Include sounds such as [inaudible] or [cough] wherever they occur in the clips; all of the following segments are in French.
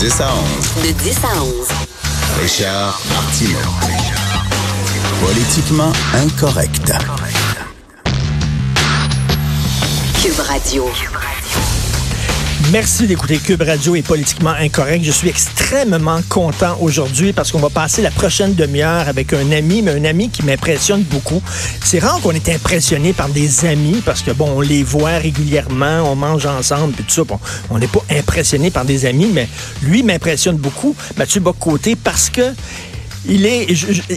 10 à 11. De 10 à 11. Richard Martineau. Politiquement incorrect. Cube Radio. Merci d'écouter Cube Radio et Politiquement Incorrect. Je suis extrêmement content aujourd'hui parce qu'on va passer la prochaine demi-heure avec un ami, mais un ami qui m'impressionne beaucoup. C'est rare qu'on est impressionné par des amis parce que, bon, on les voit régulièrement, on mange ensemble, puis tout ça. Bon, on n'est pas impressionné par des amis, mais lui m'impressionne beaucoup, Mathieu Bocoté, parce que il, est,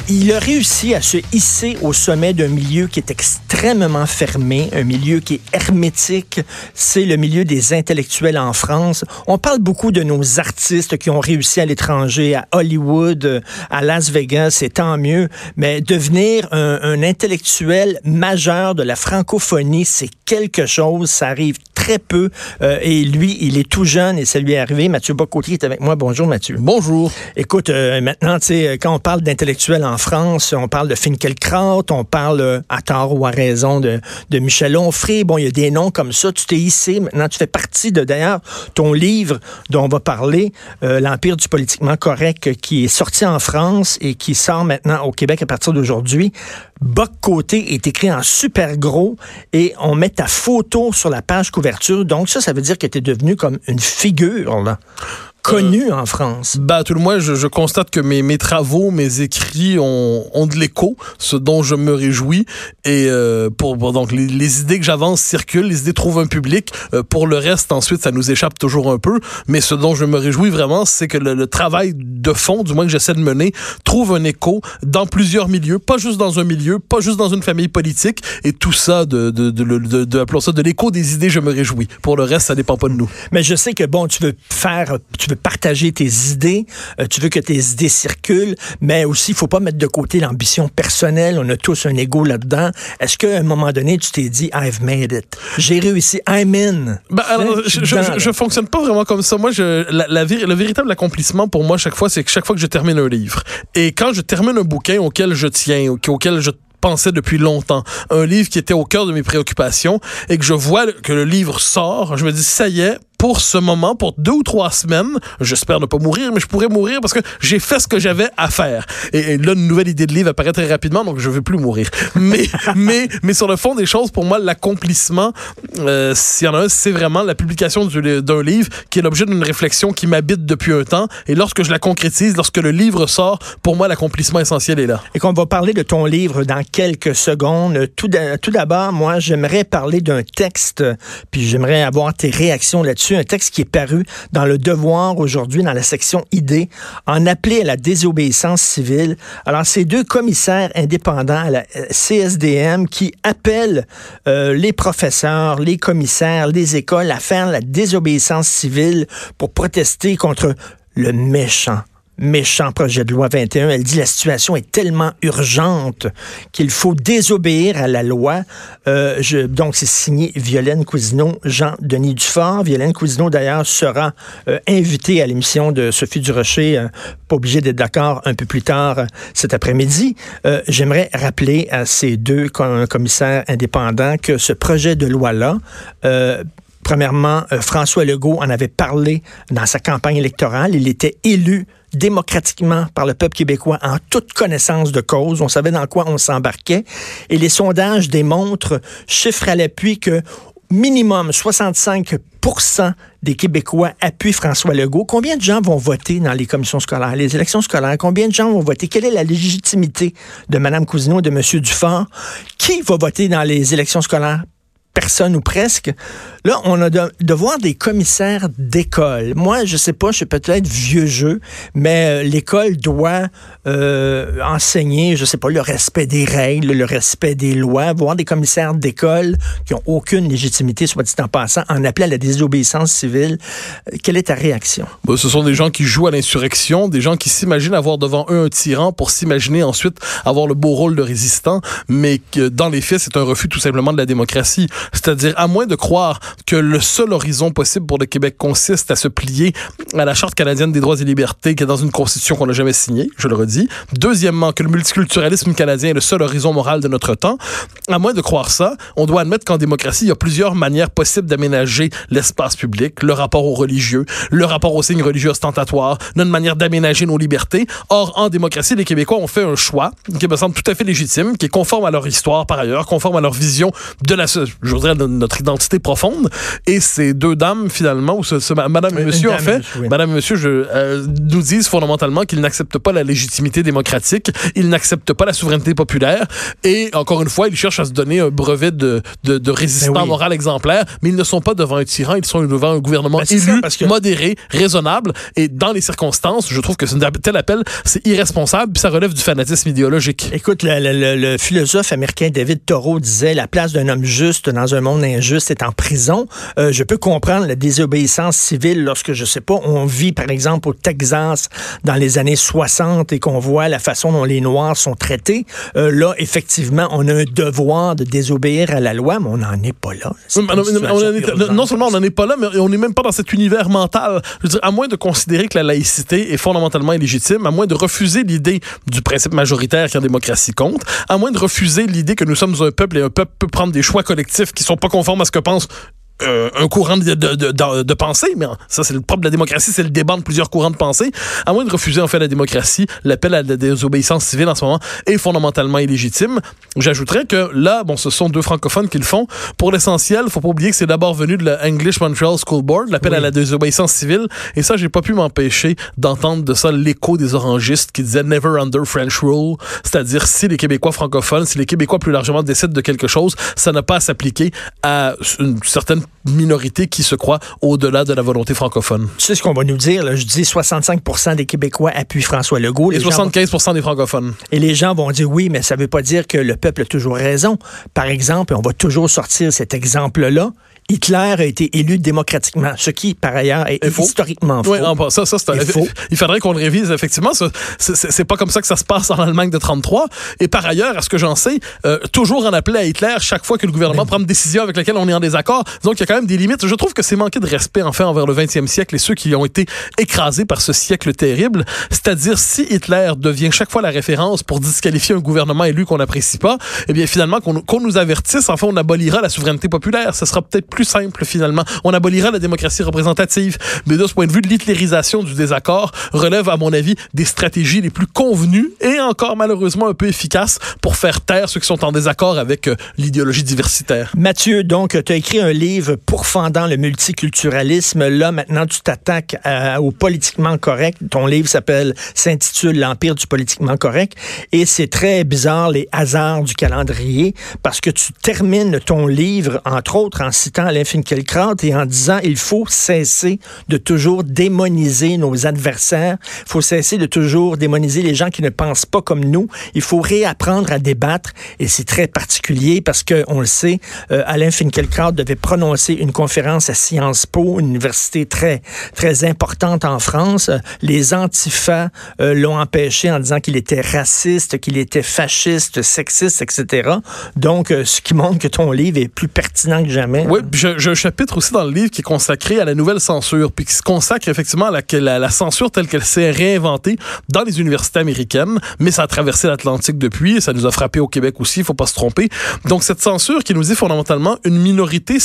il a réussi à se hisser au sommet d'un milieu qui est extrêmement fermé, un milieu qui est hermétique. C'est le milieu des intellectuels en France. On parle beaucoup de nos artistes qui ont réussi à l'étranger, à Hollywood, à Las Vegas, c'est tant mieux. Mais devenir un, un intellectuel majeur de la francophonie, c'est quelque chose. Ça arrive très peu. Euh, et lui, il est tout jeune et ça lui est arrivé. Mathieu Bocotier est avec moi. Bonjour, Mathieu. Bonjour. Écoute, euh, maintenant, tu sais, quand on parle d'intellectuels en France, on parle de Finkielkraut, on parle euh, à tort ou à raison de, de Michel Onfray. Bon, il y a des noms comme ça. Tu t'es hissé. Maintenant, tu fais partie de, d'ailleurs, ton livre dont on va parler, L'Empire du politiquement correct, qui est sorti en France et qui sort maintenant au Québec à partir d'aujourd'hui. Boc côté est écrit en super gros et on met ta photo sur la page couverture. Donc ça, ça veut dire que tu es devenu comme une figure, là connu en France. Bah, tout le moins, je, je constate que mes, mes travaux, mes écrits ont, ont de l'écho, ce dont je me réjouis. Et euh, pour, pour, donc les, les idées que j'avance circulent, les idées trouvent un public. Euh, pour le reste, ensuite, ça nous échappe toujours un peu. Mais ce dont je me réjouis vraiment, c'est que le, le, travail de fond, du moins que j'essaie de mener, trouve un écho dans plusieurs milieux, pas juste dans un milieu, pas juste dans une famille politique. Et tout ça, de, de, de, de, de appelons ça de l'écho des idées, je me réjouis. Pour le reste, ça dépend pas de nous. Mais je sais que bon, tu veux faire, tu veux partager tes idées, euh, tu veux que tes idées circulent, mais aussi, il faut pas mettre de côté l'ambition personnelle. On a tous un ego là-dedans. Est-ce qu'à un moment donné, tu t'es dit, I've made it? J'ai réussi. I'm in. Ben, alors, je, je, je, fonctionne pas vraiment comme ça. Moi, je, la, la, le véritable accomplissement pour moi, chaque fois, c'est que chaque fois que je termine un livre. Et quand je termine un bouquin auquel je tiens, auquel je pensais depuis longtemps. Un livre qui était au cœur de mes préoccupations et que je vois que le livre sort, je me dis, ça y est, pour ce moment, pour deux ou trois semaines. J'espère ne pas mourir, mais je pourrais mourir parce que j'ai fait ce que j'avais à faire. Et, là, une nouvelle idée de livre apparaît très rapidement, donc je veux plus mourir. [laughs] Mais, mais, mais sur le fond des choses, pour moi, l'accomplissement, euh, s'il y en a un, c'est vraiment la publication d'un livre qui est l'objet d'une réflexion qui m'habite depuis un temps. Et lorsque je la concrétise, lorsque le livre sort, pour moi, l'accomplissement essentiel est là. Et qu'on va parler de ton livre dans quelques secondes. Tout d'abord, moi, j'aimerais parler d'un texte, puis j'aimerais avoir tes réactions là-dessus un texte qui est paru dans le Devoir aujourd'hui, dans la section idées, en appelé à la désobéissance civile. Alors, ces deux commissaires indépendants à la CSDM qui appellent euh, les professeurs, les commissaires, les écoles à faire la désobéissance civile pour protester contre le méchant méchant projet de loi 21. Elle dit la situation est tellement urgente qu'il faut désobéir à la loi. Euh, donc, c'est signé Violaine Cousineau, Jean-Denis Dufort. Violaine Cousineau, d'ailleurs, sera euh, invitée à l'émission de Sophie Durocher, euh, pas obligé d'être d'accord un peu plus tard cet après-midi. J'aimerais rappeler à ces deux commissaires indépendants que ce projet de loi-là Premièrement, François Legault en avait parlé dans sa campagne électorale. Il était élu démocratiquement par le peuple québécois en toute connaissance de cause. On savait dans quoi on s'embarquait. Et les sondages démontrent, chiffre à l'appui, que minimum 65% des Québécois appuient François Legault. Combien de gens vont voter dans les commissions scolaires, les élections scolaires? Combien de gens vont voter? Quelle est la légitimité de Mme Cousineau et de M. Dufort? Qui va voter dans les élections scolaires? Personne ou presque. Là, on a de, voir des commissaires d'école. Moi, je sais pas, je suis peut-être vieux jeu, mais euh, l'école doit euh, enseigner, je sais pas, le respect des règles, le respect des lois. Voir des commissaires d'école qui ont aucune légitimité, soit dit en passant, en appeler à la désobéissance civile. Euh, quelle est ta réaction? ce sont des gens qui jouent à l'insurrection, des gens qui s'imaginent avoir devant eux un tyran pour s'imaginer ensuite avoir le beau rôle de résistant, mais que dans les faits, c'est un refus tout simplement de la démocratie. C'est-à-dire, à moins de croire que le seul horizon possible pour le Québec consiste à se plier à la Charte canadienne des droits et libertés qui est dans une constitution qu'on n'a jamais signée, je le redis. Deuxièmement, que le multiculturalisme canadien est le seul horizon moral de notre temps. À moins de croire ça, on doit admettre qu'en démocratie, il y a plusieurs manières possibles d'aménager l'espace public, le rapport aux religieux, le rapport aux signes religieux ostentatoires, notre manière d'aménager nos libertés. Or, en démocratie, les Québécois ont fait un choix qui me semble tout à fait légitime, qui est conforme à leur histoire par ailleurs, conforme à leur vision de la, je voudrais, de notre identité profonde. Et ces deux dames, finalement, ou ce, madame et monsieur, en fait, madame et monsieur, je, euh, nous disent fondamentalement qu'ils n'acceptent pas la légitimité démocratique, ils n'acceptent pas la souveraineté populaire, et encore une fois, ils cherchent à se donner un brevet de, de, de résistant ben moral exemplaire, mais ils ne sont pas devant un tyran, ils sont devant un gouvernement ben, élu, modéré, raisonnable, et dans les circonstances, je trouve que ce tel appel, c'est irresponsable, puis ça relève du fanatisme idéologique. Écoute, le, le, le, philosophe américain David Thoreau disait la place d'un homme juste dans un monde injuste est en prison. Euh, je peux comprendre la désobéissance civile lorsque, je sais pas, on vit, par exemple, au Texas dans les années 60 et qu'on voit la façon dont les Noirs sont traités. Euh, là, effectivement, on a un devoir de désobéir à la loi, mais on n'en est pas là. non seulement on n'en est pas là, mais on n'est même pas dans cet univers mental. Je veux dire, à moins de considérer que la laïcité est fondamentalement illégitime, à moins de refuser l'idée du principe majoritaire qui en démocratie compte, à moins de refuser l'idée que nous sommes un peuple et un peuple peut prendre des choix collectifs qui sont pas conformes à ce que pense euh, un courant de, de, de, de, pensée, mais ça c'est le propre de la démocratie, c'est le débat de plusieurs courants de pensée. À moins de refuser en fait la démocratie, l'appel à la désobéissance civile en ce moment est fondamentalement illégitime. J'ajouterais que là, bon, ce sont deux francophones qui le font. Pour l'essentiel, faut pas oublier que c'est d'abord venu de la English Montreal School Board, l'appel à la désobéissance civile, et ça j'ai pas pu m'empêcher d'entendre de ça l'écho des orangistes qui disaient never under French rule, c'est-à-dire si les Québécois francophones, si les Québécois plus largement décident de quelque chose, ça n'a pas à s'appliquer à une certaine minorité qui se croit au-delà de la volonté francophone. C'est ce qu'on va nous dire. Là? Je dis 65 des Québécois appuient François Legault. Et 75 des francophones. Et les gens vont dire oui, mais ça ne veut pas dire que le peuple a toujours raison. Par exemple, on va toujours sortir cet exemple-là. Hitler a été élu démocratiquement, ce qui, par ailleurs, est historiquement faux. Oui, ça, ça c'est faux. [laughs] Il faudrait qu'on le révise, effectivement. C'est pas comme ça que ça se passe en Allemagne de 33. Et par ailleurs, à ce que j'en sais, euh, toujours en appeler à Hitler chaque fois que le gouvernement prend une décision avec laquelle on est en désaccord. Donc, il y a quand même des limites. Je trouve que c'est manquer de respect, enfin, envers le 20e siècle et ceux qui ont été écrasés par ce siècle terrible. C'est-à-dire, si Hitler devient chaque fois la référence pour disqualifier un gouvernement élu qu'on n'apprécie pas, eh bien, finalement, qu'on nous avertisse, enfin, on abolira la souveraineté populaire. Ce sera peut-être plus simple finalement. On abolira la démocratie représentative. Mais de ce point de vue, l'hitlérisation du désaccord relève, à mon avis, des stratégies les plus convenues et encore malheureusement un peu efficaces pour faire taire ceux qui sont en désaccord avec euh, l'idéologie diversitaire. Mathieu, donc, tu as écrit un livre pourfendant le multiculturalisme. Là, maintenant, tu t'attaques au politiquement correct. Ton livre s'appelle, s'intitule L'Empire du politiquement correct. Et c'est très bizarre, les hasards du calendrier, parce que tu termines ton livre, entre autres, en citant Alain Finkielkraut et en disant il faut cesser de toujours démoniser nos adversaires. Il faut cesser de toujours démoniser les gens qui ne pensent pas comme nous. Il faut réapprendre à débattre et c'est très particulier parce que on le sait, euh, Alain Finkielkraut devait prononcer une conférence à Sciences Po, une université très très importante en France. Les antifas euh, l'ont empêché en disant qu'il était raciste, qu'il était fasciste, sexiste, etc. Donc, euh, ce qui montre que ton livre est plus pertinent que jamais. Oui, j'ai un chapitre aussi dans le livre qui est consacré à la nouvelle censure, puis qui se consacre effectivement à la, la, censure telle qu'elle s'est réinventée dans les universités américaines, mais ça a traversé l'Atlantique depuis, et ça nous a frappé au Québec aussi, il faut pas se tromper. Donc cette censure qui nous dit fondamentalement une minorité,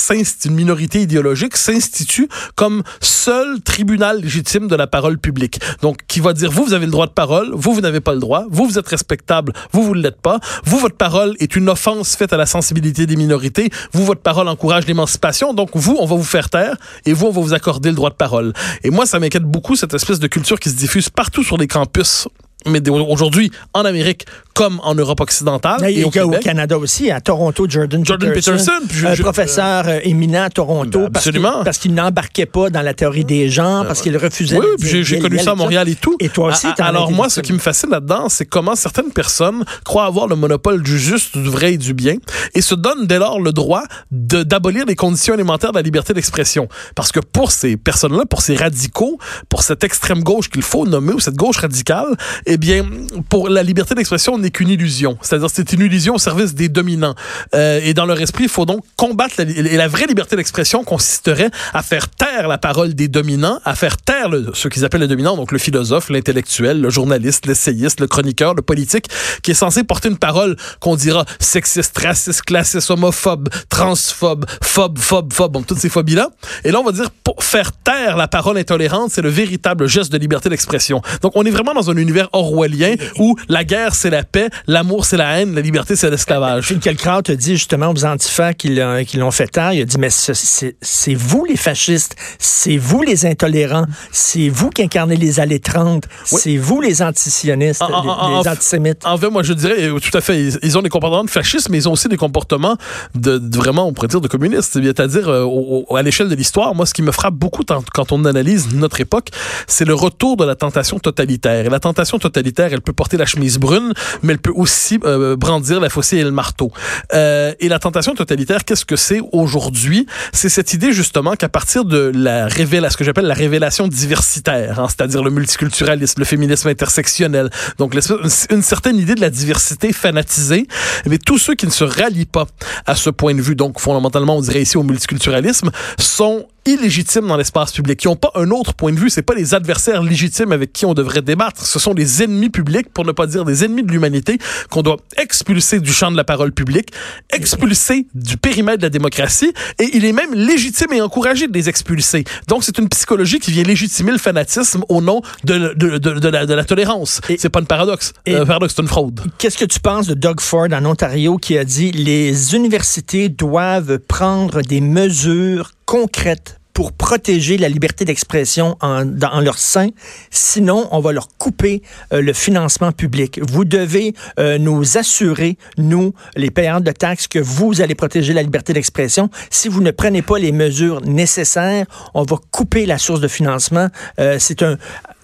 une minorité idéologique s'institue comme seul tribunal légitime de la parole publique. Donc qui va dire vous vous avez le droit de parole, vous vous n'avez pas le droit, vous vous êtes respectable, vous vous ne l'êtes pas, vous votre parole est une offense faite à la sensibilité des minorités, vous votre parole encourage l'émancipation donc, vous, on va vous faire taire et vous, on va vous accorder le droit de parole. Et moi, ça m'inquiète beaucoup, cette espèce de culture qui se diffuse partout sur les campus mais aujourd'hui, en Amérique, comme en Europe occidentale. Et, au, au, Canada aussi, à Toronto, Jordan, Jordan Peterson, un professeur euh, éminent à Toronto, ben, absolument. parce qu'il n'embarquait pas dans la théorie des gens, parce qu'il refusait. Oui, j'ai connu ça à Montréal et tout. Et toi aussi, a, Alors moi, ce qui me fascine là-dedans, c'est comment certaines personnes croient avoir le monopole du juste, du vrai et du bien, et se donnent dès lors le droit d'abolir les conditions élémentaires de la liberté d'expression. Parce que pour ces personnes-là, pour ces radicaux, pour cette extrême gauche qu'il faut nommer, ou cette gauche radicale, eh bien, pour la liberté d'expression n'est qu'une illusion. C'est-à-dire, c'est une illusion au service des dominants. Euh, et dans leur esprit, il faut donc combattre la, et la vraie liberté d'expression consisterait à faire taire la parole des dominants, à faire taire le, ce qu'ils appellent les dominants, donc le philosophe, l'intellectuel, le journaliste, l'essayiste, le chroniqueur, le politique, qui est censé porter une parole qu'on dira sexiste, raciste, classiste, homophobe, transphobe, phobe, phobe, phobe, bon, toutes ces phobies-là. Et là, on va dire, pour faire taire la parole intolérante, c'est le véritable geste de liberté d'expression. Donc, on est vraiment dans un univers orwellien où la guerre, c'est la paix, l'amour, c'est la haine, la liberté, c'est l'esclavage. Phil Kelkraut te dit justement aux antifas qui l'ont fait taire, il a dit, mais c'est vous les fascistes, c'est vous les intolérants, c'est vous qui incarnez les allées 30, c'est vous les antisionistes, les, les antisémites. En fait, moi, je dirais, euh, tout à fait, ils, ont des comportements de fascistes, mais ils ont aussi des comportements de, vraiment, on pourrait dire, de communistes. C'est-à-dire, euh, à l'échelle de l'histoire, moi, ce qui me frappe beaucoup quand on analyse notre époque, c'est le retour de la tentation totalitaire. Et la tentation totalitaire, elle peut porter la chemise brune, mais elle peut aussi euh, brandir la faucille et le marteau. Euh, et la tentation totalitaire, qu'est-ce que c'est aujourd'hui? C'est cette idée justement qu'à partir de la révélation, ce que j'appelle la révélation diversitaire, hein, c'est-à-dire le multiculturalisme, le féminisme intersectionnel, donc une, certaine idée de la diversité fanatisée, mais tous ceux qui ne se rallient pas à ce point de vue, donc fondamentalement on dirait ici au multiculturalisme, sont illégitimes dans l'espace public, qui n'ont pas un autre point de vue. C'est pas les adversaires légitimes avec qui on devrait débattre. Ce sont les ennemis publics, pour ne pas dire des ennemis de l'humanité, qu'on doit expulser du champ de la parole publique, expulser du périmètre de la démocratie, et il est même légitime et encouragé de les expulser. Donc c'est une psychologie qui vient légitimer le fanatisme au nom de, de, de, de la, la, tolérance. C'est pas un paradoxe. Et un paradoxe, c'est une fraude. Qu'est-ce que tu penses de Doug Ford en Ontario qui a dit les universités doivent prendre des mesures concrètes pour protéger la liberté d'expression en, dans leur sein. Sinon, on va leur couper euh, le financement public. Vous devez euh, nous assurer, nous, les payeurs de taxes, que vous allez protéger la liberté d'expression. Si vous ne prenez pas les mesures nécessaires, on va couper la source de financement. Euh, c'est un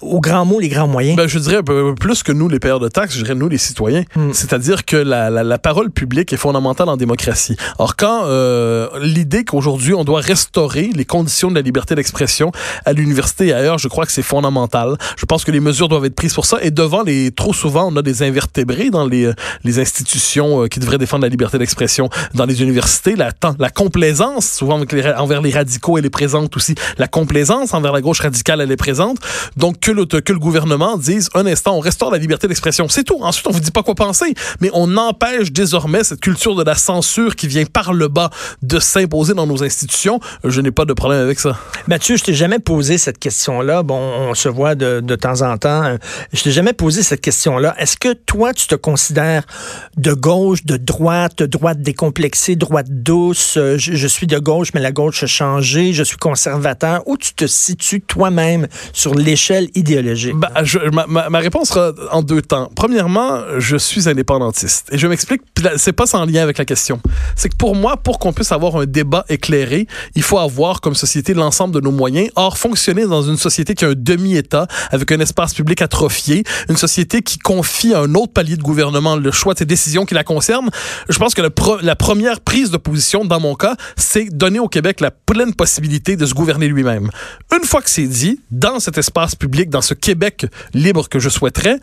au grand mot, les grands moyens? Ben, je dirais plus que nous, les payeurs de taxes, je dirais nous, les citoyens. Hmm. C'est-à-dire que la, la, la, parole publique est fondamentale en démocratie. Or, quand euh, l'idée qu'aujourd'hui, on doit restaurer les conditions de la liberté d'expression à l'université et ailleurs, je crois que c'est fondamental. Je pense que les mesures doivent être prises pour ça. Et devant les... Trop souvent, on a des invertébrés dans les, les institutions euh, qui devraient défendre la liberté d'expression. Dans les universités, la, la complaisance, souvent envers les radicaux, elle est présente aussi. La complaisance envers la gauche radicale, elle est présente. Donc, que que le gouvernement dise un instant, on restaure la liberté d'expression. C'est tout. Ensuite, on vous dit pas quoi penser, mais on empêche désormais cette culture de la censure qui vient par le bas de s'imposer dans nos institutions. Je n'ai pas de problème avec ça. Mathieu, je t'ai jamais posé cette question-là. Bon, on se voit de, de temps en temps. Je t'ai jamais posé cette question-là. Est-ce que toi, tu te considères de gauche, de droite, droite décomplexée, droite douce? Je, je suis de gauche, mais la gauche a changé. Je suis conservateur. Où tu te situes toi-même sur l'échelle Bah, ma, réponse sera en deux temps. Premièrement, je suis indépendantiste. Et je m'explique, c'est pas sans lien avec la question. C'est que pour moi, pour qu'on puisse avoir un débat éclairé, il faut avoir comme société l'ensemble de nos moyens. Or, fonctionner dans une société qui a un demi-État, avec un espace public atrophié, une société qui confie à un autre palier de gouvernement le choix de ses décisions qui la concernent, je pense que la première prise de position, dans mon cas, c'est donner au Québec la pleine possibilité de se gouverner lui-même. Une fois que c'est dit, dans cet espace public, dans ce Québec libre que je souhaiterais,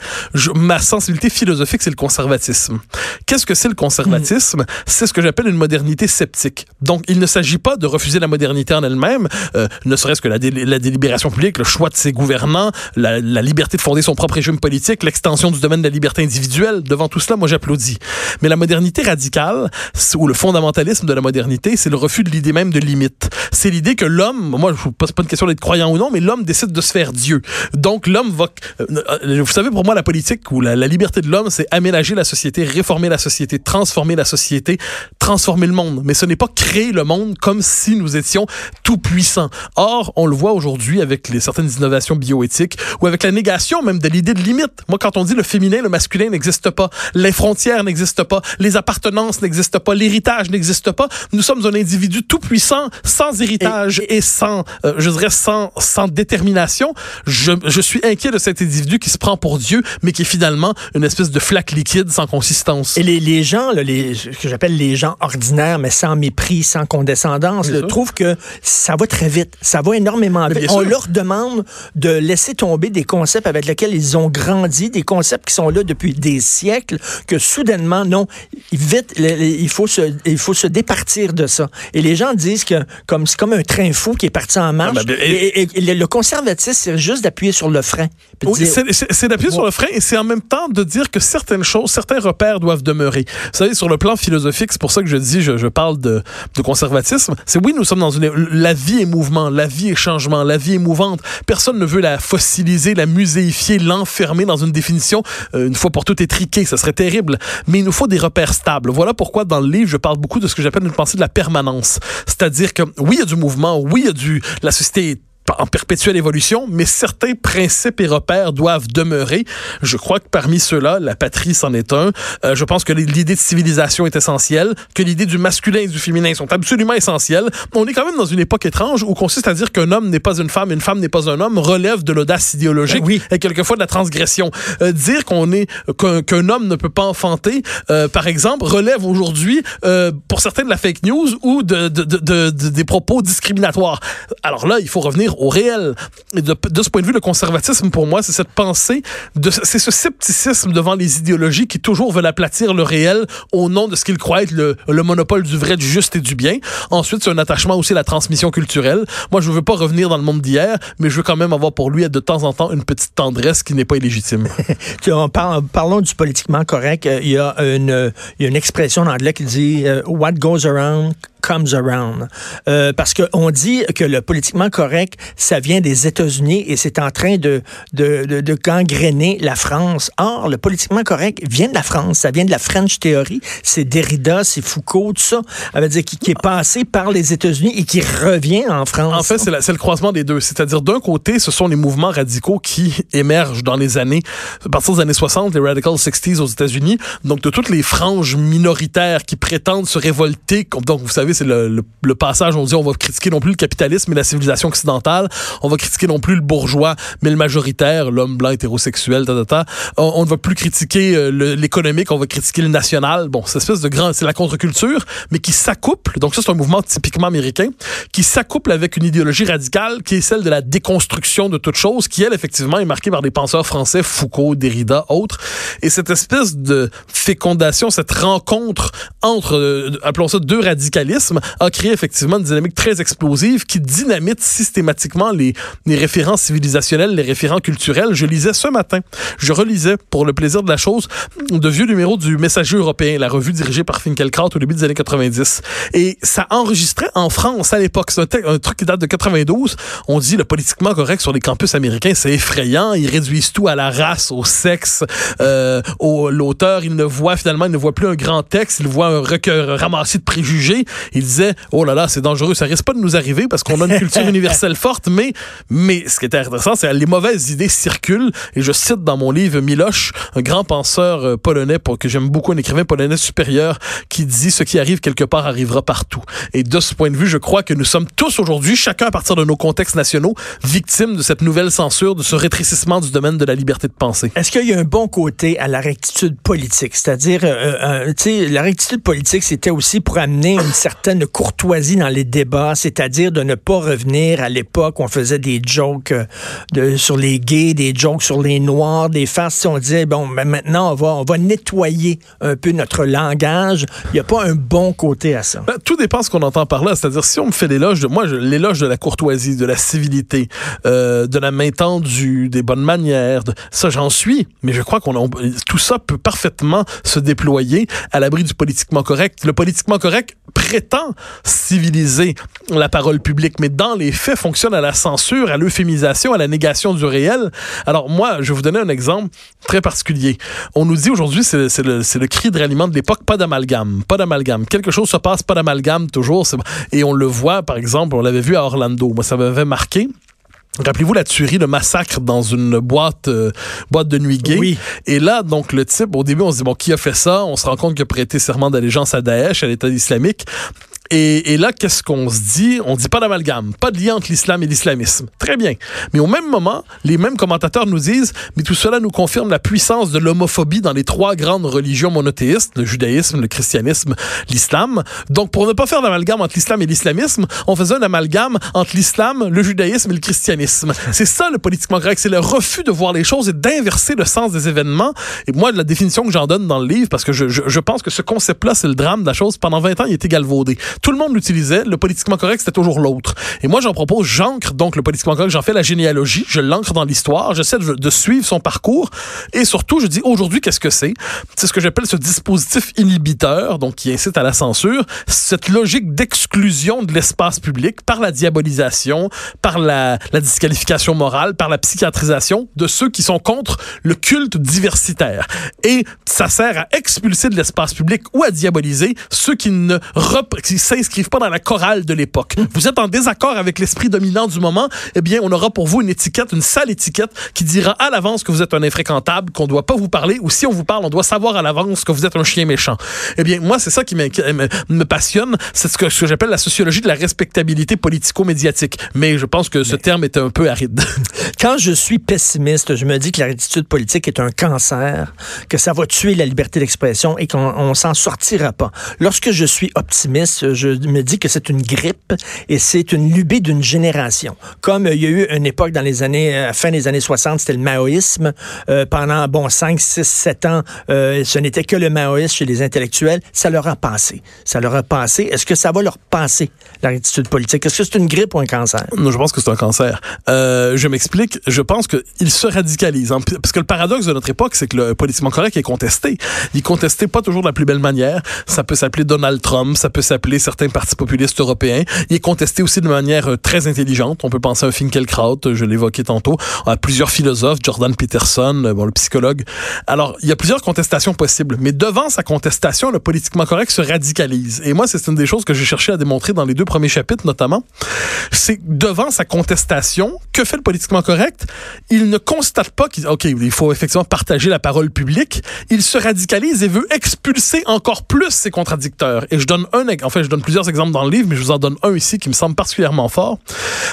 ma sensibilité philosophique, c'est le conservatisme. Qu'est-ce que c'est le conservatisme? C'est ce que j'appelle une modernité sceptique. Donc, il ne s'agit pas de refuser la modernité en elle-même, euh, ne serait-ce que la, la, délibération publique, le choix de ses gouvernants, la, la liberté de fonder son propre régime politique, l'extension du domaine de la liberté individuelle. Devant tout cela, moi, j'applaudis. Mais la modernité radicale, ou le fondamentalisme de la modernité, c'est le refus de l'idée même de limite. C'est l'idée que l'homme, moi, je ne pose pas une question d'être croyant ou non, mais l'homme décide de se faire Dieu. Donc l'homme va... Euh, vous savez, pour moi, la politique ou la, la liberté de l'homme, c'est aménager la société, réformer la société, transformer la société, transformer le monde. Mais ce n'est pas créer le monde comme si nous étions tout puissants. Or, on le voit aujourd'hui avec les certaines innovations bioéthiques ou avec la négation même de l'idée de limite. Moi, quand on dit le féminin, le masculin n'existe pas, les frontières n'existent pas, les appartenances n'existent pas, l'héritage n'existe pas, nous sommes un individu tout puissant, sans héritage et, sans, euh, je dirais, sans, sans détermination. Je, je suis inquiet de cet individu qui se prend pour Dieu, mais qui est finalement une espèce de flaque liquide sans consistance. Et les, les gens, là, les, ce que j'appelle les gens ordinaires, mais sans mépris, sans condescendance, trouvent que ça va très vite. Ça va énormément vite. On leur demande de laisser tomber des concepts avec lesquels ils ont grandi, des concepts qui sont là depuis des siècles, que soudainement, non, vite, il faut se, il faut se départir de ça. Et les gens disent que comme c'est comme un train fou qui est parti en marche. Ah, ben, et, le conservatisme, c'est juste d'appuyer sur le frein. Oui, c'est d'appuyer sur le frein et c'est en même temps de dire que certaines choses, certains repères doivent demeurer. Vous savez, sur le plan philosophique, c'est pour ça que je dis, je, je parle de, de conservatisme. C'est oui, nous sommes dans une, la vie est mouvement, la vie est changement, la vie est mouvante. Personne ne veut la fossiliser, la muséifier, l'enfermer dans une définition euh, une fois pour toutes étriquée. Ça serait terrible. Mais il nous faut des repères stables. Voilà pourquoi dans le livre, je parle beaucoup de ce que j'appelle une pensée de la permanence. C'est-à-dire que oui, il y a du mouvement, oui, il y a du, la société en perpétuelle évolution, mais certains principes et repères doivent demeurer. Je crois que parmi ceux-là, la patrie c'en est un. Euh, je pense que l'idée de civilisation est essentielle, que l'idée du masculin et du féminin sont absolument essentielles. On est quand même dans une époque étrange où consiste à dire qu'un homme n'est pas une femme, une femme n'est pas un homme, relève de l'audace idéologique ben et quelquefois de la transgression. Euh, dire qu'on est qu'un homme ne peut pas enfanter, euh, par exemple, relève aujourd'hui pour certains de la fake news ou de, de, de, des propos discriminatoires. Alors là, il faut revenir au réel. De, ce point de vue, le conservatisme, pour moi, c'est cette pensée, c'est ce scepticisme devant les idéologies qui toujours veulent aplatir le réel au nom de ce qu'ils croient être le, monopole du vrai, du juste et du bien. Ensuite, c'est un attachement aussi à la transmission culturelle. Moi, je ne veux pas revenir dans le monde d'hier, mais je veux quand même avoir pour lui de temps en temps une petite tendresse qui n'est pas illégitime. [laughs] parlons du politiquement correct. Euh, il y a une, il y a une expression en anglais qui dit euh, What goes around comes around. Euh, parce qu'on dit que le politiquement correct, ça vient des États-Unis et c'est en train de, de, de, de, gangréner la France. Or, le politiquement correct vient de la France, ça vient de la French Theory, c'est Derrida, c'est Foucault, tout ça, ça veut dire qui, est passé par les États-Unis et qui revient en France. En fait, c'est le croisement des deux. C'est-à-dire, d'un côté, ce sont les mouvements radicaux qui émergent dans les années, à partir des années 60, les Radical 60s aux États-Unis, donc de toutes les franges minoritaires qui prétendent se révolter, donc vous savez, c'est le, passage, on dit on va critiquer non plus le capitalisme et la civilisation occidentale, on va critiquer non plus le bourgeois, mais le majoritaire, l'homme blanc hétérosexuel, ta, ta, ta. On, ne va plus critiquer euh, l'économique, on va critiquer le national. Bon, c'est espèce de grand, c'est la contre-culture, mais qui s'accouple, donc ça c'est un mouvement typiquement américain, qui s'accouple avec une idéologie radicale qui est celle de la déconstruction de toute chose, qui elle effectivement est marquée par des penseurs français, Foucault, Derrida, autres. Et cette espèce de fécondation, cette rencontre entre, euh, appelons ça deux a créé effectivement une dynamique très explosive qui dynamite systématiquement les, les référents civilisationnels, les référents culturels. Je lisais ce matin, je relisais pour le plaisir de la chose de vieux numéros du Messager européen, la revue dirigée par Finkielkraut au début des années 90. Et ça enregistrait en France à l'époque, c'est un, truc qui date de 92. On dit le politiquement correct sur les campus américains, c'est effrayant. Ils réduisent tout à la race, au sexe, euh, au l'auteur. Il ne voit finalement, il ne voit plus un grand texte, il voit un recueil ramassé de préjugés il disait oh là là c'est dangereux. Ça risque pas de nous arriver parce qu'on a une culture [laughs] universelle forte mais mais ce qui est intéressant c'est que les mauvaises idées circulent. Et je cite dans mon livre Miloche un grand penseur euh, polonais pour, que j'aime beaucoup un écrivain polonais supérieur qui dit ce qui arrive quelque part arrivera partout. Et de ce point de vue je crois que nous sommes tous aujourd'hui chacun à partir de nos contextes nationaux victimes de cette nouvelle censure de ce rétrécissement du domaine de la liberté de penser. Est-ce qu'il y a un bon côté à la rectitude politique? C'est-à-dire euh, euh, tu sais la rectitude politique c'était aussi pour amener une certaine certaine courtoisie dans les débats, c'est-à-dire de ne pas revenir à l'époque où on faisait des jokes euh, sur les gays, des jokes sur les noirs, des farces. On disait, bon, ben maintenant, on va, on va nettoyer un peu notre langage. Il n'y a pas un bon côté à ça. Ben, tout dépend de ce qu'on entend par là. C'est-à-dire, si on me fait l'éloge de, moi, l'éloge de la courtoisie, de la civilité, euh, de la main tendue, des bonnes manières, ça, j'en suis. Mais je crois qu'on tout ça peut parfaitement se déployer à l'abri du politiquement correct. Le politiquement correct prétend civiliser la parole publique, mais dans les faits fonctionne à la censure, à l'euphémisation, à la négation du réel. Alors moi, je vais vous donner un exemple très particulier. On nous dit aujourd'hui, c'est le, le cri de ralliement de l'époque, pas d'amalgame, pas d'amalgame. Quelque chose se passe, pas d'amalgame toujours. Et on le voit, par exemple, on l'avait vu à Orlando. Moi, ça m'avait marqué. Rappelez-vous la tuerie, le massacre dans une boîte euh, boîte de nuit gay. Oui. Et là, donc, le type, au début, on se dit, bon, qui a fait ça? On se rend compte qu'il a prêté serment d'allégeance à Daesh, à l'État islamique. Et, et, là, qu'est-ce qu'on se dit? On dit pas d'amalgame, pas de lien entre l'islam et l'islamisme. Très bien. Mais au même moment, les mêmes commentateurs nous disent, mais tout cela nous confirme la puissance de l'homophobie dans les trois grandes religions monothéistes, le judaïsme, le christianisme, l'islam. Donc, pour ne pas faire d'amalgame entre l'islam et l'islamisme, on faisait un amalgame entre l'islam, le judaïsme et le christianisme. C'est ça le politiquement correct. C'est le refus de voir les choses et d'inverser le sens des événements. Et moi, la définition que j'en donne dans le livre, parce que je, je, je pense que ce concept-là, c'est le drame de la chose. Pendant 20 ans, il était galvaudé. Tout le monde l'utilisait. Le politiquement correct, c'était toujours l'autre. Et moi, j'en propose, j'ancre donc le politiquement correct, j'en fais la généalogie, je l'ancre dans l'histoire, j'essaie de, suivre son parcours. Et surtout, je dis aujourd'hui, qu'est-ce que c'est? C'est ce que j'appelle ce dispositif inhibiteur, donc qui incite à la censure, cette logique d'exclusion de l'espace public par la diabolisation, par la, la disqualification morale, par la psychiatrisation de ceux qui sont contre le culte diversitaire. Et ça sert à expulser de l'espace public ou à diaboliser ceux qui ne qui s'inscrivent pas dans la chorale de l'époque. Vous êtes en désaccord avec l'esprit dominant du moment, eh bien, on aura pour vous une étiquette, une sale étiquette qui dira à l'avance que vous êtes un infréquentable, qu'on doit pas vous parler, ou si on vous parle, on doit savoir à l'avance que vous êtes un chien méchant. Eh bien, moi, c'est ça qui me, me passionne, c'est ce que, ce que j'appelle la sociologie de la respectabilité politico-médiatique. Mais je pense que ce Mais... terme est un peu aride. [laughs] Quand je suis pessimiste, je me dis que la rétitude politique est un cancer, que ça va tuer la liberté d'expression et qu'on s'en sortira pas. Lorsque je suis optimiste, je me dis que c'est une grippe et c'est une lubie d'une génération. Comme euh, il y a eu une époque dans les années, euh, fin des années 60, c'était le maoïsme. Euh, pendant, bon, 5, 6, 7 ans, ce n'était que le maoïsme chez les intellectuels. Ça leur a passé. Ça leur a passé. Est-ce que ça va leur passer, la rétitude politique? Est-ce que c'est une grippe ou un cancer? Non, je pense que c'est un cancer. Euh, je m'explique. Je pense qu'il se radicalise. Hein, parce que le paradoxe de notre époque, c'est que le politiquement correct est contesté. Il est contesté pas toujours de la plus belle manière. Ça peut s'appeler Donald Trump, ça peut s'appeler certains partis populistes européens. Il est contesté aussi de manière euh, très intelligente. On peut penser à Finkelkraut, je l'évoquais tantôt, à plusieurs philosophes, Jordan Peterson, euh, bon, le psychologue. Alors, il y a plusieurs contestations possibles. Mais devant sa contestation, le politiquement correct se radicalise. Et moi, c'est une des choses que j'ai cherché à démontrer dans les deux premiers chapitres, notamment. C'est devant sa contestation, que fait le politiquement correct? Il ne constate pas qu'il OK, il faut effectivement partager la parole publique. Il se radicalise et veut expulser encore plus ses contradicteurs. Et je donne un, en fait, je donne plusieurs exemples dans le livre, mais je vous en donne un ici qui me semble particulièrement fort.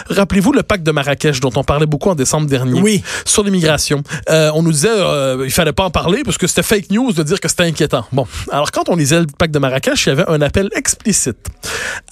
Rappelez-vous le pacte de Marrakech dont on parlait beaucoup en décembre dernier. Oui. Sur l'immigration. Euh, on nous disait, euh, il fallait pas en parler parce que c'était fake news de dire que c'était inquiétant. Bon. Alors, quand on lisait le pacte de Marrakech, il y avait un appel explicite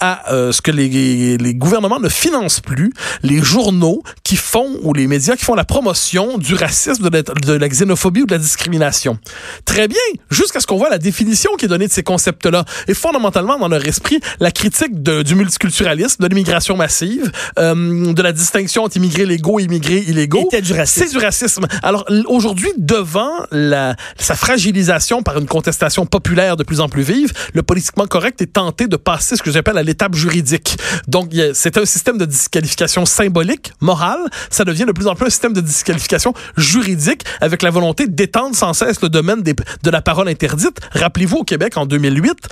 à euh, ce que les, les gouvernements ne financent plus les journaux qui font, ou les médias qui font la promotion du racisme, de la, de la xénophobie ou de la discrimination. Très bien, jusqu'à ce qu'on voit la définition qui est donnée de ces concepts-là. Et fondamentalement, dans leur esprit, la critique de, du multiculturalisme, de l'immigration massive, euh, de la distinction entre immigrés légaux et immigrés illégaux. C'est du racisme. Alors, aujourd'hui, devant la, sa fragilisation par une contestation populaire de plus en plus vive, le politiquement correct est tenté de passer ce que j'appelle à l'étape juridique. Donc, c'est un système de disqualification symbolique, morale. Ça devient de plus en plus un système de disqualification juridique avec la volonté d'étendre sans cesse le domaine de la parole interdite. Rappelez-vous, au Québec, en 2008,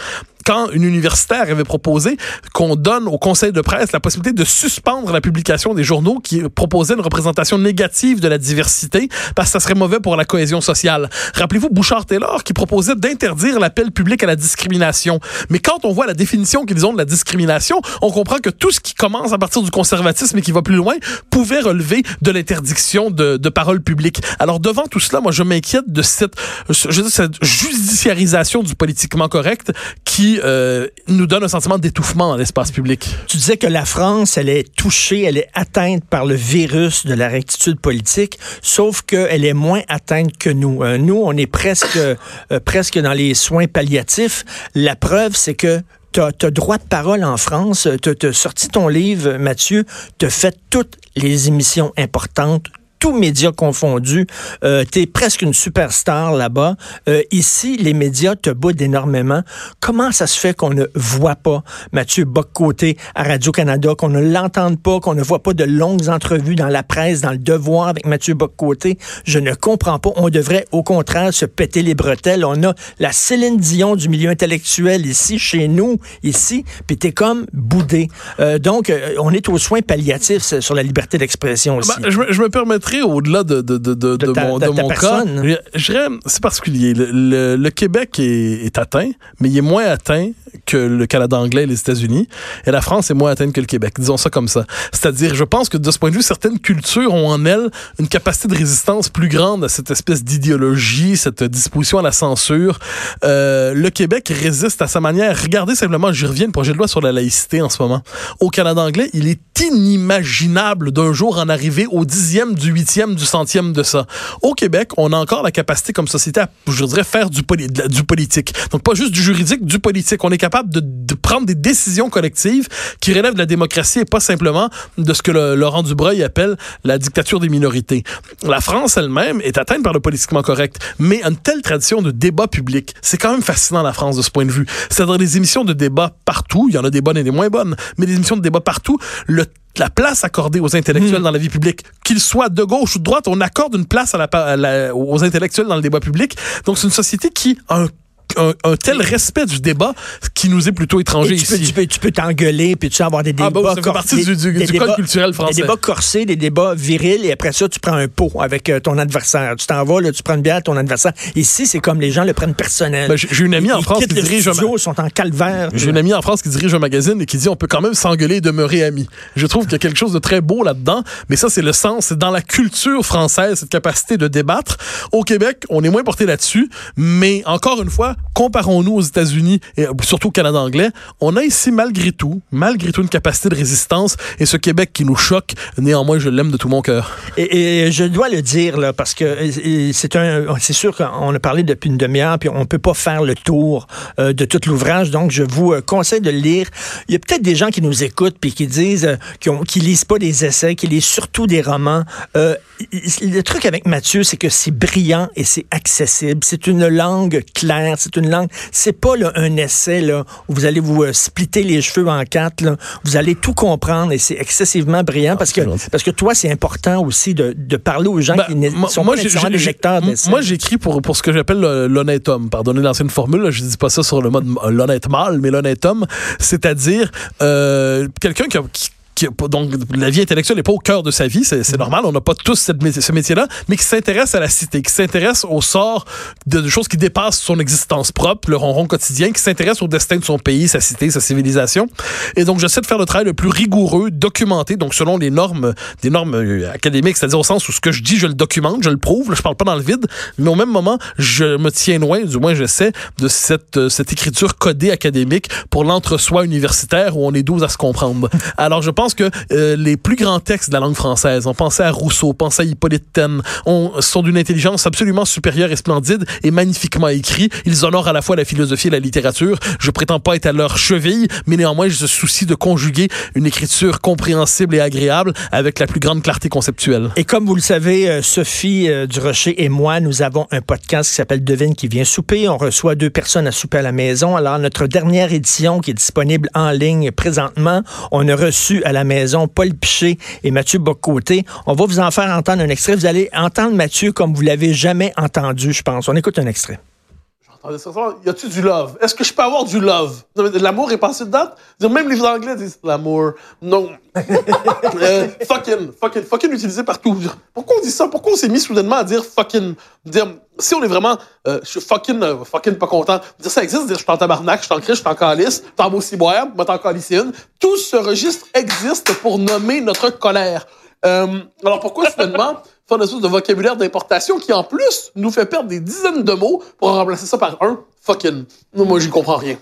quand une universitaire avait proposé qu'on donne au conseil de presse la possibilité de suspendre la publication des journaux qui proposaient une représentation négative de la diversité parce que ça serait mauvais pour la cohésion sociale. Rappelez-vous Bouchard-Taylor qui proposait d'interdire l'appel public à la discrimination. Mais quand on voit la définition qu'ils ont de la discrimination, on comprend que tout ce qui commence à partir du conservatisme et qui va plus loin pouvait relever de l'interdiction de, de parole publique. Alors devant tout cela, moi je m'inquiète de cette, je dis, cette judiciarisation du politiquement correct qui euh, nous donne un sentiment d'étouffement dans l'espace public. Tu disais que la France, elle est touchée, elle est atteinte par le virus de la rectitude politique, sauf qu'elle est moins atteinte que nous. Euh, nous, on est presque, [coughs] euh, presque dans les soins palliatifs. La preuve, c'est que tu as, droit de parole en France. Tu as sorti ton livre, Mathieu, tu as fait toutes les émissions importantes tous médias confondus. Euh, tu es presque une superstar là-bas. Euh, ici, les médias te boudent énormément. Comment ça se fait qu'on ne voit pas Mathieu Boccoté à Radio-Canada, qu'on ne l'entende pas, qu'on ne voit pas de longues entrevues dans la presse, dans le devoir avec Mathieu Boccoté? Je ne comprends pas. On devrait, au contraire, se péter les bretelles. On a la Céline Dion du milieu intellectuel ici, chez nous, ici, puis t'es comme boudé. Euh, donc, euh, on est aux soins palliatifs sur la liberté d'expression aussi. Ben, je, me, je, me au-delà de, de, de, de, de mon, de mon cas, je dirais, c'est particulier. Le, le, le Québec est, est, atteint, mais il est moins atteint que le Canada anglais et les États-Unis. Et la France est moins atteinte que le Québec. Disons ça comme ça. C'est-à-dire, je pense que de ce point de vue, certaines cultures ont en elles une capacité de résistance plus grande à cette espèce d'idéologie, cette disposition à la censure. Euh, le Québec résiste à sa manière. Regardez simplement, j'y reviens, le projet de loi sur la laïcité en ce moment. Au Canada anglais, il est inimaginable d'un jour en arriver au dixième, du huitième, du centième de ça. Au Québec, on a encore la capacité comme société à, je dirais, faire du, poli du politique. Donc pas juste du juridique, du politique. On est capable de, prendre des décisions collectives qui relèvent de la démocratie et pas simplement de ce que Laurent Dubreuil appelle la dictature des minorités. La France elle-même est atteinte par le politiquement correct, mais une telle tradition de débat public, c'est quand même fascinant la France de ce point de vue. C'est-à-dire des émissions de débat partout, il y en a des bonnes et des moins bonnes, mais des émissions de débat partout, le la place accordée aux intellectuels mmh. dans la vie publique, qu'ils soient de gauche ou de droite, on accorde une place à la, à la, aux intellectuels dans le débat public. Donc c'est une société qui a un un, un, tel respect du débat qui nous est plutôt étranger tu ici. Peux, tu peux, tu peux t'engueuler, puis tu peux avoir des débats... Ah bah, ça fait partie du, du, du débats, code culturel français. Des débats corsés, des débats virils, et après ça, tu prends un pot avec euh, ton adversaire. Tu t'en vas, là, tu prends une bière à ton adversaire. Ici, c'est comme les gens le prennent personnel. Ben, J'ai une amie en France qui dirige... Studio, sont en calvaire. J'ai une amie en France qui dirige un magazine et qui dit on peut quand même s'engueuler et demeurer amis. Je trouve qu'il y a quelque chose de très beau là-dedans, mais ça, c'est le sens, c'est dans la culture française, cette capacité de débattre. Au Québec, on est moins porté là-dessus, mais encore une fois, comparons-nous aux États-Unis et surtout au Canada anglais, on a ici malgré tout, malgré tout une capacité de résistance et ce Québec qui nous choque, néanmoins je l'aime de tout mon cœur. Et, je dois le dire là parce que c'est un c'est sûr qu'on a parlé depuis une demi-heure puis on peut pas faire le tour euh, de tout l'ouvrage donc je vous euh, conseille de le lire. Il y a peut-être des gens qui nous écoutent puis qui disent euh, qui, ont, qui lisent pas des essais, qui lisent surtout des romans. Euh, le truc avec Mathieu, c'est que c'est brillant et c'est accessible. C'est une langue claire, c'est une langue c'est pas là, un essai là, où vous allez vous euh, splitter les cheveux en quatre. Là. Vous allez tout comprendre et c'est excessivement brillant parce que, parce que toi, c'est important aussi de, de, parler aux gens ben, qui ne sont moi, pas nécessairement des lecteurs d'essais. Moi, j'écris pour, pour ce que j'appelle l'honnête homme. Pardonnez l'ancienne formule, là, je dis pas ça sur le mode l'honnête mâle, mais l'honnête homme, c'est-à-dire euh, quelqu'un qui, qui qui, donc la vie intellectuelle n'est pas au cœur de sa vie, c'est Mm-hmm. normal, on n'a pas tous cette, ce métier-là, mais qui s'intéresse à la cité, qui s'intéresse au sort de, de, choses qui dépassent son existence propre, le ronron quotidien, qui s'intéresse au destin de son pays, sa cité, sa civilisation. Et donc j'essaie de faire le travail le plus rigoureux, documenté, donc selon les normes, des normes euh, académiques, c'est-à-dire au sens où ce que je dis, je le documente, je le prouve, là, je parle pas dans le vide, mais au même moment, je me tiens loin, du moins j'essaie, de cette, cette écriture codée académique pour l'entre-soi universitaire où on est 12 à se comprendre. [laughs] Alors je pense que euh, les plus grands textes de la langue française, on pensait à Rousseau, on pensait à Hippolyte Taine, on, sont d'une intelligence absolument supérieure et splendide et magnifiquement écrits. Ils honorent à la fois la philosophie et la littérature. Je prétends pas être à leur cheville, mais néanmoins, je soucie de conjuguer une écriture compréhensible et agréable avec la plus grande clarté conceptuelle. Et comme vous le savez, euh, Sophie euh, Durocher et moi, nous avons un podcast qui s'appelle Devine qui vient souper. On reçoit deux personnes à souper à la maison. Alors, notre dernière édition qui est disponible en ligne présentement, on a reçu à la maison Paul Piché et Mathieu Bocoté. On va vous en faire entendre un extrait. Vous allez entendre Mathieu comme vous l'avez jamais entendu, je pense. On écoute un extrait. Y a-tu du love? Est-ce que je peux avoir du love? L'amour est passé de date? Même les Anglais disent l'amour. Non. [laughs] euh, fucking, fucking, fucking utilisé partout. Pourquoi on dit ça? Pourquoi on s'est mis soudainement à dire fucking? Dire, si on est vraiment, euh, je suis fucking, euh, fucking pas content. Dire ça existe, dire je suis en tabarnak, je suis en crise, je suis en calice, t'en beau ciboire, moi t'en calice une. Tout ce registre existe pour nommer notre colère. Alors pourquoi soudainement faire une espèce de vocabulaire d'importation qui en plus nous fait perdre des dizaines de mots pour remplacer ça par un fucking. Non, moi j'y comprends rien.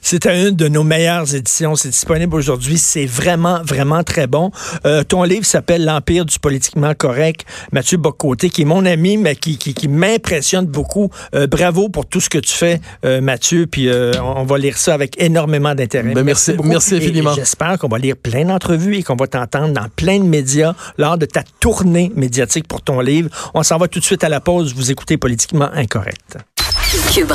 C'était une de nos meilleures éditions. C'est disponible aujourd'hui. C'est vraiment, vraiment très bon. Euh, ton livre s'appelle L'Empire du politiquement correct. Mathieu Bocoté, qui est mon ami, mais qui, qui, qui m'impressionne beaucoup. Euh, bravo pour tout ce que tu fais, euh, Mathieu. Puis euh, on va lire ça avec énormément d'intérêt. Ben merci, merci, merci infiniment. J'espère qu'on va lire plein d'entrevues et qu'on va t'entendre dans plein de médias lors de ta tournée médiatique pour ton livre. On s'en va tout de suite à la pause. Vous écoutez Politiquement Incorrect. Cube